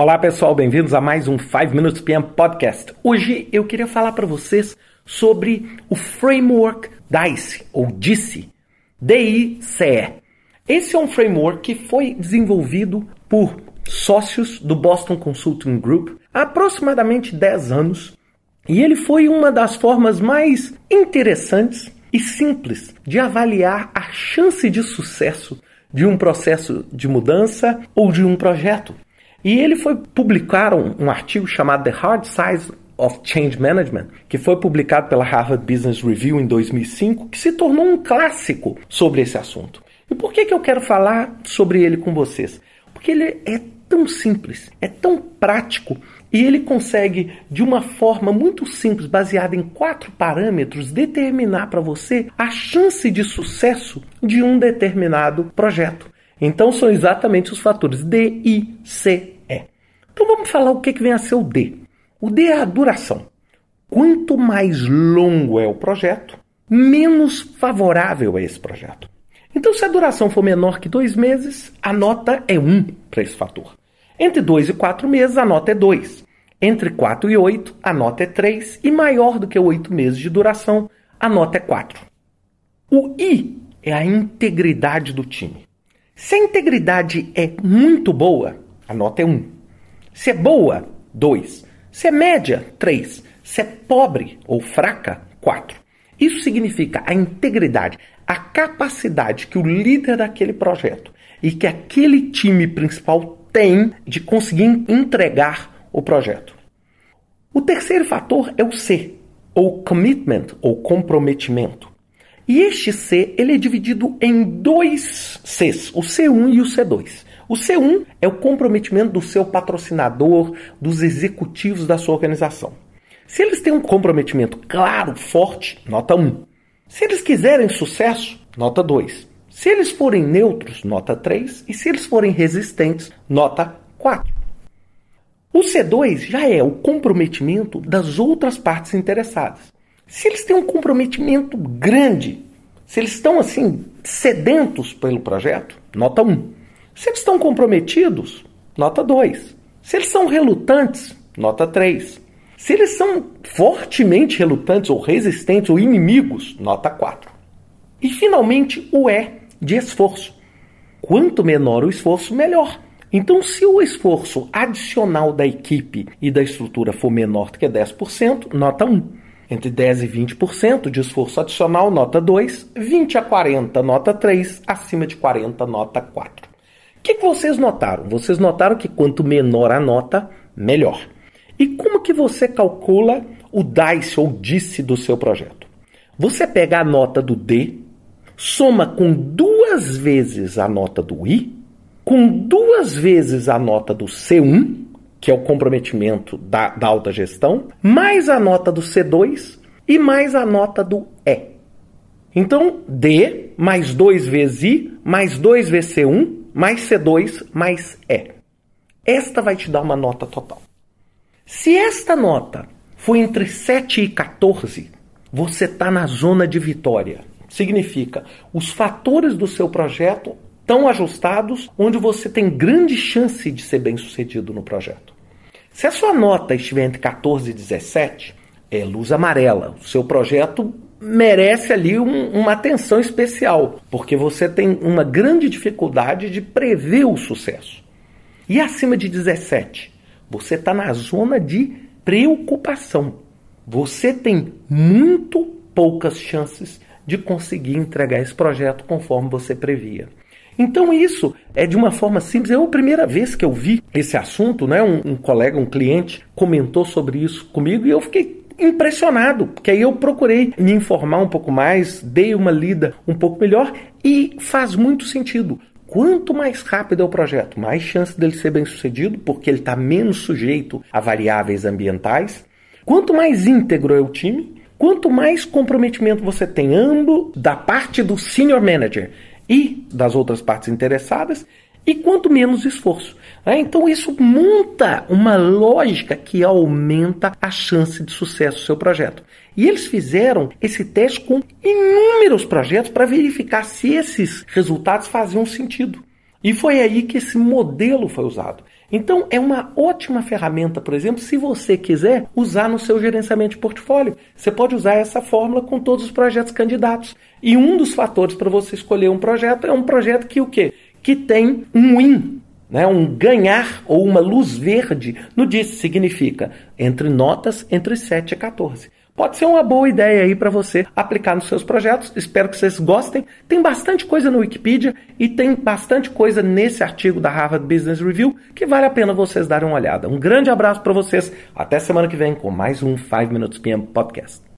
Olá pessoal, bem-vindos a mais um 5 Minutes PM Podcast. Hoje eu queria falar para vocês sobre o framework DICE, ou DICE, D-I-C-E. Esse é um framework que foi desenvolvido por sócios do Boston Consulting Group há aproximadamente 10 anos e ele foi uma das formas mais interessantes e simples de avaliar a chance de sucesso de um processo de mudança ou de um projeto. E ele foi publicar um, um artigo chamado The Hard Size of Change Management, que foi publicado pela Harvard Business Review em 2005, que se tornou um clássico sobre esse assunto. E por que, que eu quero falar sobre ele com vocês? Porque ele é tão simples, é tão prático e ele consegue, de uma forma muito simples, baseada em quatro parâmetros, determinar para você a chance de sucesso de um determinado projeto. Então são exatamente os fatores D, I, C, E. Então vamos falar o que, vem a ser o D. O D é a duração. Quanto mais longo é o projeto, menos favorável é esse projeto. Então, se a duração for menor que dois meses, a nota é 1 para esse fator. Entre 2 e 4 meses, a nota é 2. Entre 4 e 8, a nota é 3. E maior do que 8 meses de duração, a nota é 4. O I é a integridade do time. Se a integridade é muito boa, a nota é 1. Se é boa, 2. Se é média, 3. Se é pobre ou fraca, 4. Isso significa a integridade, a capacidade que o líder daquele projeto e que aquele time principal tem de conseguir entregar o projeto. O terceiro fator é o C, ou commitment, ou comprometimento. E este C ele é dividido em dois Cs, o C1 e o C2. O C1 é o comprometimento do seu patrocinador, dos executivos da sua organização. Se eles têm um comprometimento claro, forte, nota 1. Se eles quiserem sucesso, nota 2. Se eles forem neutros, nota 3. E se eles forem resistentes, nota 4. O C2 já é o comprometimento das outras partes interessadas. Se eles têm um comprometimento grande, se eles estão assim sedentos pelo projeto, nota 1. Se eles estão comprometidos, nota 2. Se eles são relutantes, nota 3. Se eles são fortemente relutantes ou resistentes ou inimigos, nota 4. E finalmente o E de esforço. Quanto menor o esforço, melhor. Então, se o esforço adicional da equipe e da estrutura for menor do que 10%, nota 1. Entre 10% e 20% de esforço adicional, nota 2. 20 a 40, nota 3. Acima de 40, nota 4. O que, que vocês notaram? Vocês notaram que quanto menor a nota, melhor. E como que você calcula o DICE ou DICE do seu projeto? Você pega a nota do D, soma com duas vezes a nota do I, com duas vezes a nota do C1, que é o comprometimento da, da alta gestão, mais a nota do C2 e mais a nota do E. Então, D mais 2 vezes I, mais 2 vezes C1, mais C2, mais E. Esta vai te dar uma nota total. Se esta nota for entre 7 e 14, você está na zona de vitória. Significa, os fatores do seu projeto tão ajustados onde você tem grande chance de ser bem sucedido no projeto. Se a sua nota estiver entre 14 e 17, é luz amarela. O seu projeto merece ali um, uma atenção especial, porque você tem uma grande dificuldade de prever o sucesso. E acima de 17, você está na zona de preocupação. Você tem muito poucas chances de conseguir entregar esse projeto conforme você previa. Então isso é de uma forma simples. É a primeira vez que eu vi esse assunto, né? Um, um, colega, um cliente comentou sobre isso comigo e eu fiquei impressionado, porque aí eu procurei me informar um pouco mais, dei uma lida um pouco melhor e faz muito sentido. Quanto mais rápido é o projeto, mais chance dele ser bem sucedido, porque ele está menos sujeito a variáveis ambientais. Quanto mais íntegro é o time, quanto mais comprometimento você tem, ambos da parte do senior manager e das outras partes interessadas, e quanto menos esforço. Né? Então isso monta uma lógica que aumenta a chance de sucesso do seu projeto. E eles fizeram esse teste com inúmeros projetos para verificar se esses resultados faziam sentido. E foi aí que esse modelo foi usado. Então, é uma ótima ferramenta, por exemplo, se você quiser usar no seu gerenciamento de portfólio. Você pode usar essa fórmula com todos os projetos candidatos. E um dos fatores para você escolher um projeto é um projeto que o quê? Que tem um win, né? um ganhar ou uma luz verde no DIS, significa entre notas entre 7 e 14. Pode ser uma boa ideia aí para você aplicar nos seus projetos. Espero que vocês gostem. Tem bastante coisa no Wikipedia e tem bastante coisa nesse artigo da Harvard Business Review que vale a pena vocês darem uma olhada. Um grande abraço para vocês. Até semana que vem com mais um 5 Minutes PM Podcast.